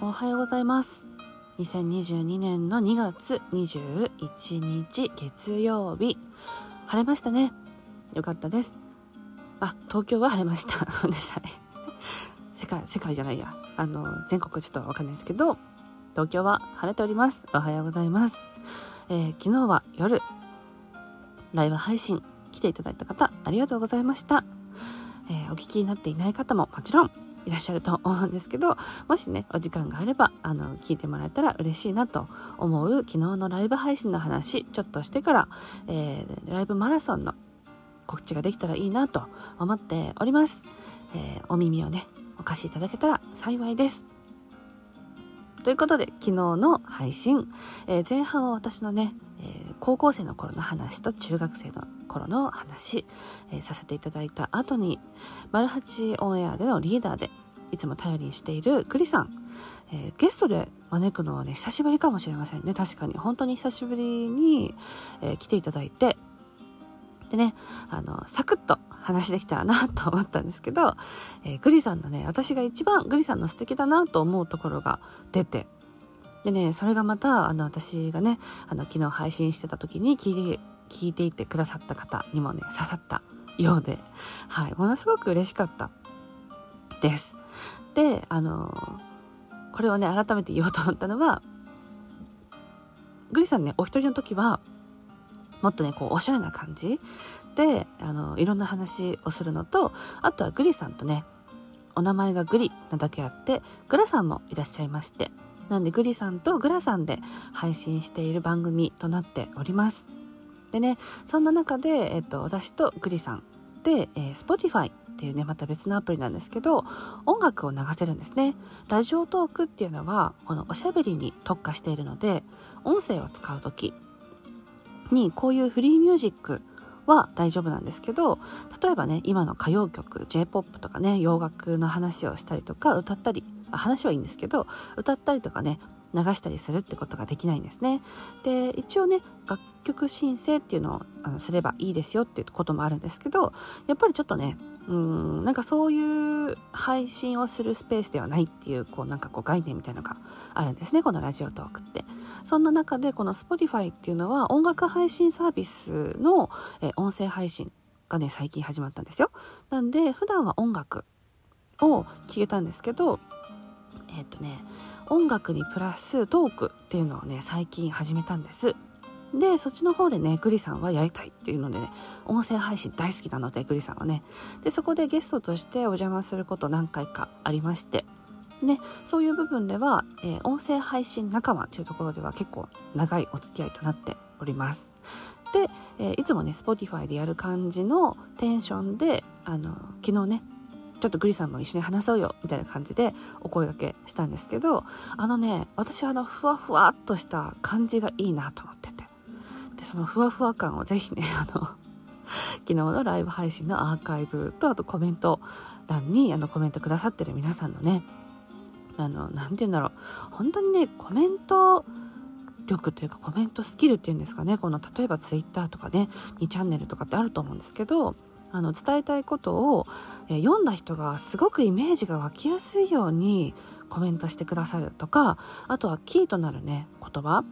おはようございます。2022年の2月21日月曜日晴れましたね。よかったです。あ東京は晴れました。ごめんなさい。世界世界じゃないや。あの全国ちょっとわかんないですけど東京は晴れております。おはようございます、えー、昨日は夜ライブ配信来ていただいた方ありがとうございました、えー、お聞きになっていない方ももちろんいらっしゃると思うんですけど、もしね、お時間があれば、あの、聞いてもらえたら嬉しいなと思う昨日のライブ配信の話、ちょっとしてから、えー、ライブマラソンの告知ができたらいいなと思っております。えー、お耳をね、お貸しいただけたら幸いです。ということで、昨日の配信、えー、前半は私のね、えー、高校生の頃の話と中学生の頃の話、えー、させていただいた後に、マルハチオンエアでのリーダーで、いつも頼りにしているクリさん、えー、ゲストで招くのはね、久しぶりかもしれませんね。確かに。本当に久しぶりに、えー、来ていただいて、でね、あの、サクッと話できたらなと思ったんですけど、えー、グリさんのね、私が一番グリさんの素敵だなと思うところが出て、でね、それがまた、あの、私がね、あの、昨日配信してた時に聞い、聞いていてくださった方にもね、刺さったようで、はい、ものすごく嬉しかったです。で、あの、これをね、改めて言おうと思ったのは、グリさんね、お一人の時は、もっとね、こう、おしゃれな感じで、あの、いろんな話をするのと、あとはグリさんとね、お名前がグリなだけあって、グラさんもいらっしゃいまして、なんでグリさんとグラさんで配信している番組となっております。でね、そんな中で、えっと、私とグリさんで、えー、Spotify っていうね、また別のアプリなんですけど、音楽を流せるんですね。ラジオトークっていうのは、このおしゃべりに特化しているので、音声を使う時に、こういうフリーミュージックは大丈夫なんですけど、例えばね、今の歌謡曲、J-POP とかね、洋楽の話をしたりとか、歌ったり話はいいんですけど歌ったりとかね流したりするってことができないんですね。で一応ね楽曲申請っていうのをあのすればいいですよっていうこともあるんですけどやっぱりちょっとねうんなんかそういう配信をするスペースではないっていうこうなんかこう概念みたいのがあるんですねこのラジオトークって。そんな中でこの Spotify っていうのは音楽配信サービスの、え音声配信がね最近始まったんですよ。なんで普段は音楽を聴けたんですけどえっ、とね音楽にプラストークっていうのをね最近始めたんです。でそっちの方でねグリさんはやりたいっていうのでね音声配信大好きなのでグリさんはね。でそこでゲストとしてお邪魔すること何回かありまして。ね、そういう部分では、えー、音声配信仲間というところでは結構長いお付き合いとなっております。で、えー、いつもね、Spotify でやる感じのテンションで、あの、昨日ね、ちょっとグリさんも一緒に話そうよみたいな感じでお声がけしたんですけどあのね私はあのふわふわっとした感じがいいなと思ってて。でそのふわふわ感をぜひね あの昨日のライブ配信のアーカイブとあとコメント欄にあのコメントくださってる皆さんのねあの何て言うんだろう。本当にねコメント力というかコメントスキルっていうんですかね。この例えば Twitter とかね2チャンネルとかってあると思うんですけどあの伝えたいことを、え読んだ人がすごくイメージが湧きやすいようにコメントしてくださるとかあとはキーとなるね言葉。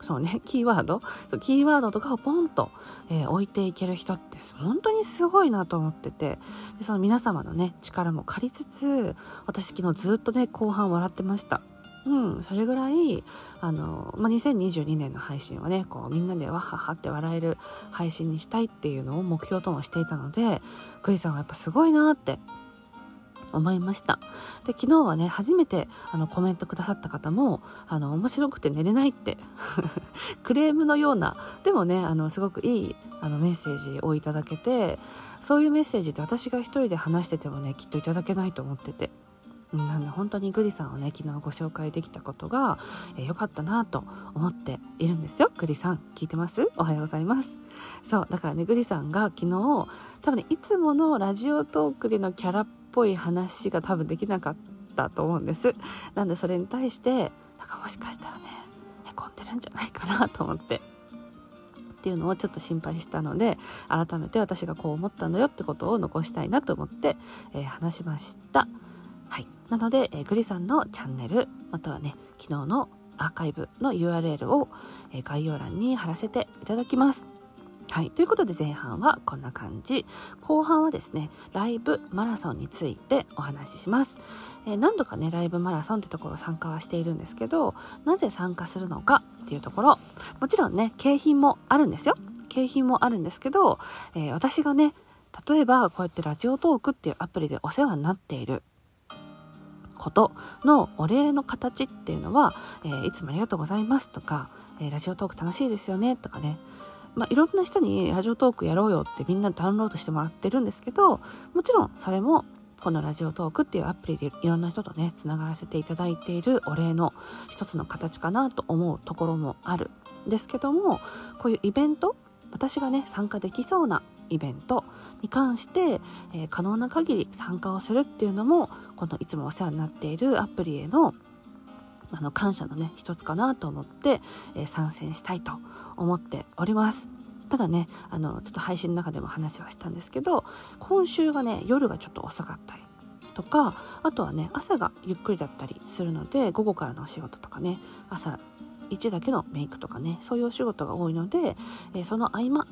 そうね、キーワード。キーワードとかをポンと、えー、置いていける人って本当にすごいなと思ってて、でその皆様のね、力も借りつつ、私昨日ずっとね、後半笑ってました。うん、それぐらい、あの、まあ、2022年の配信はね、こう、みんなでわははって笑える配信にしたいっていうのを目標ともしていたので、クリさんはやっぱすごいなって思いました。で、昨日はね、初めてあのコメントくださった方も、あの、面白くて寝れないって クレームのような、でもね、あの、すごくいいあのメッセージをいただけて、そういうメッセージって私が一人で話しててもね、きっといただけないと思ってて。なんで本当にグリさんをね昨日ご紹介できたことが良、えー、かったなと思っているんですよ。グリさん聞いてます？おはようございます。そうだからねグリさんが昨日多分ねいつものラジオトークでのキャラっぽい話が多分できなかったと思うんです。なんでそれに対してなんかもしかしたらねへこんでるんじゃないかなと思ってっていうのをちょっと心配したので改めて私がこう思ったんだよってことを残したいなと思って、えー、話しました。なので、えー、グリさんのチャンネルまたはね昨日のアーカイブの URL を、えー、概要欄に貼らせていただきますはい。ということで前半はこんな感じ。後半はですね、ライブマラソンについてお話しします。えー、何度かね、ライブマラソンってところ参加はしているんですけど、なぜ参加するのかっていうところ、もちろんね、景品もあるんですよ。景品もあるんですけど、えー、私がね、例えばこうやってラジオトークっていうアプリでお世話になっていることのお礼の形っていうのは、えー、いつもありがとうございますとか、えー、ラジオトーク楽しいですよねとかね、まあ、いろんな人にラジオトークやろうよってみんなダウンロードしてもらってるんですけど、もちろんそれもこのラジオトークっていうアプリでいろんな人とね、つながらせていただいているお礼の一つの形かなと思うところもあるんですけども、こういうイベント、私がね、参加できそうなイベントに関して、えー、可能な限り参加をするっていうのも、このいつもお世話になっているアプリへのあの感謝のね一つかなと思って、えー、参戦したいと思っております。ただねあのちょっと配信の中でも話はしたんですけど今週がね夜がちょっと遅かったりとかあとはね朝がゆっくりだったりするので午後からのお仕事とかね朝1だけのメイクとかねそういうお仕事が多いので、えー、その合間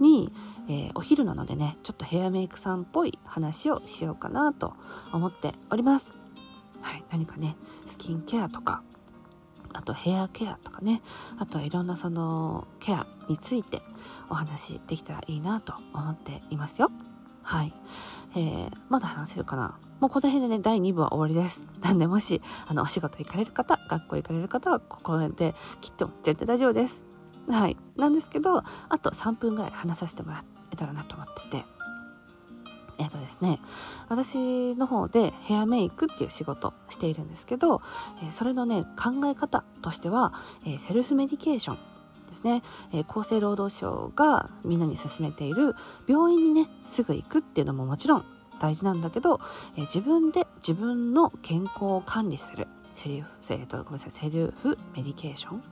に、えー、お昼なのでねちょっとヘアメイクさんっぽい話をしようかなと思っております。はい、何かねスキンケアとかあとヘアケアとかねあとはいろんなそのケアについてお話できたらいいなと思っていますよ。はい、えー、まだ話せるかな？もうこの辺でね第2部は終わりです。なんでもしあのお仕事行かれる方学校行かれる方はここできっと絶対大丈夫です。はい。なんですけどあと3分ぐらい話させてもらえたらなと思ってて。えっ、とですね、私の方でヘアメイクっていう仕事しているんですけど、えそれのね、考え方としては、えセルフメディケーションですね、え厚生労働省がみんなに勧めている病院にね、すぐ行くっていうのももちろん大事なんだけど、え自分で自分の健康を管理する。セルフ、えー、とごめんなさい、セルフメディケーション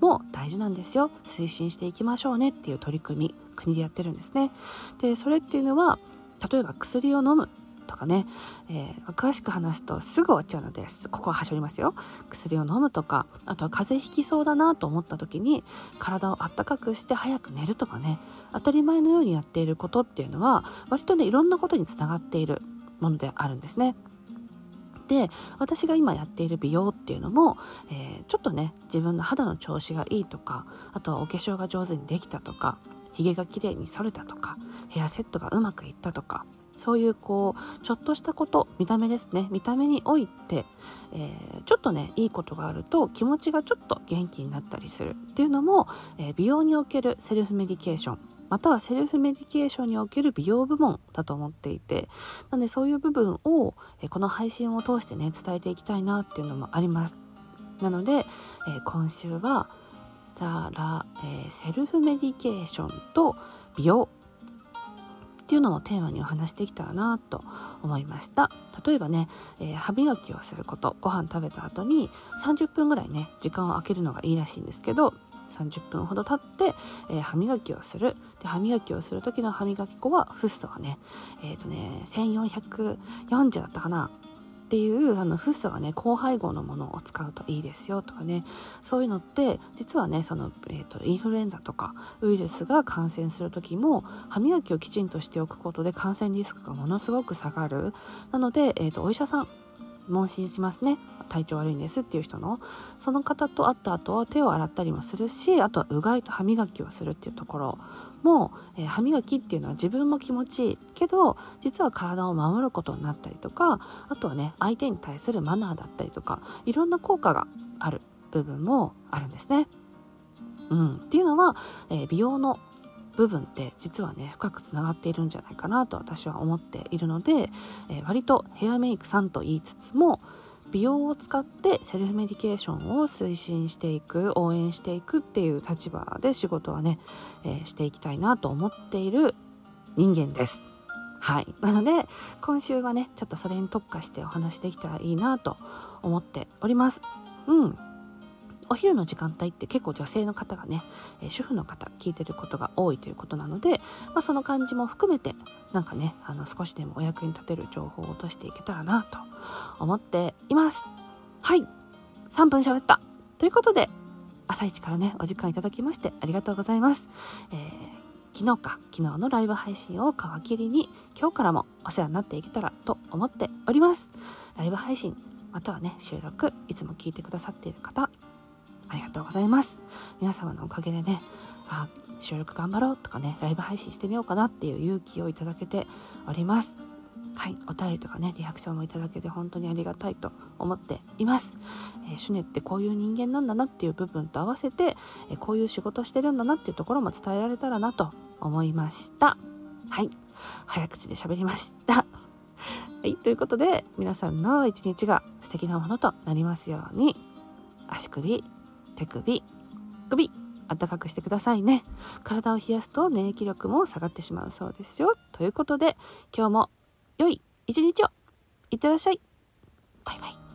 も大事なんですよ。推進していきましょうねっていう取り組み、国でやってるんですね。で、それっていうのは、例えば薬を飲むとかね、えー、詳しく話すとすぐ終わっちゃうのでここは端折りますよ薬を飲むとかあとは風邪ひきそうだなと思った時に体をあったかくして早く寝るとかね当たり前のようにやっていることっていうのは割とねいろんなことにつながっているものであるんですね。で私が今やっている美容っていうのも、えー、ちょっとね自分の肌の調子がいいとかあとはお化粧が上手にできたとか髭が綺麗に剃れたとかヘアセットがうまくいったとかそういうこうちょっとしたこと見た目ですね見た目において、えー、ちょっとねいいことがあると気持ちがちょっと元気になったりするっていうのも、えー、美容におけるセルフメディケーションまたはセルフメディケーションにおける美容部門だと思っていてなのでそういう部分を、この配信を通してね伝えていきたいなっていうのもあります。なので、え今週はザラ、え、セルフメディケーションと美容っていうのをテーマにお話できたらなと思いました。例えばね、えー、歯磨きをすることご飯食べた後に30分ぐらいね時間を空けるのがいいらしいんですけど30分ほど経って、えー、歯磨きをする。で歯磨きをする時の歯磨き粉はフッ素がねえっ、ー、とね1440だったかな。っていうあのフッ素がね高配合のものを使うといいですよとかね。そういうのって実はねその、えーと、インフルエンザとかウイルスが感染する時も歯磨きをきちんとしておくことで感染リスクがものすごく下がる。なので、えーとお医者さん問診しますね。体調悪いんですっていう人の。その方と会った後は手を洗ったりもするしあとはうがいと歯磨きをするっていうところ。も、えー、歯磨きっていうのは自分も気持ちいいけど実は体を守ることになったりとかあとはね相手に対するマナーだったりとかいろんな効果がある部分もあるんですね。うん、っていうのは、えー、美容の部分って実はね深くつながっているんじゃないかなと私は思っているので、えー、割とヘアメイクさんと言いつつも美容を使ってセルフメディケーションを推進していく応援していくっていう立場で仕事はね、えー、していきたいなと思っている人間です。はい。なので、今週はね、ちょっとそれに特化してお話できたらいいなと思っております。うん。お昼の時間帯って結構女性の方がね、えー、主婦の方聞いてることが多いということなので、まあ、その感じも含めてなんかねあの少しでもお役に立てる情報を落としていけたらなと思っています。はい。3分喋った。ということで朝一からねお時間いただきましてありがとうございます、えー、昨日か昨日のライブ配信を皮切りに今日からもお世話になっていけたらと思っております。ライブ配信またはね収録いつも聞いてくださっている方ありがとうございます。皆様のおかげでね、あ、収録頑張ろうとかね、ライブ配信してみようかなっていう勇気をいただけております。はい、お便りとかね、リアクションもいただけて本当にありがたいと思っています。えー、シュネってこういう人間なんだなっていう部分と合わせて、えー、こういう仕事してるんだなっていうところも伝えられたらなと思いました。はい、早口で喋りました。はい、ということで、皆さんの一日が素敵なものとなりますように、足首、手首、首、暖かくしてくださいね。体を冷やすと免疫力も下がってしまうそうですよ。ということで、今日も良い一日をいってらっしゃい。バイバイ。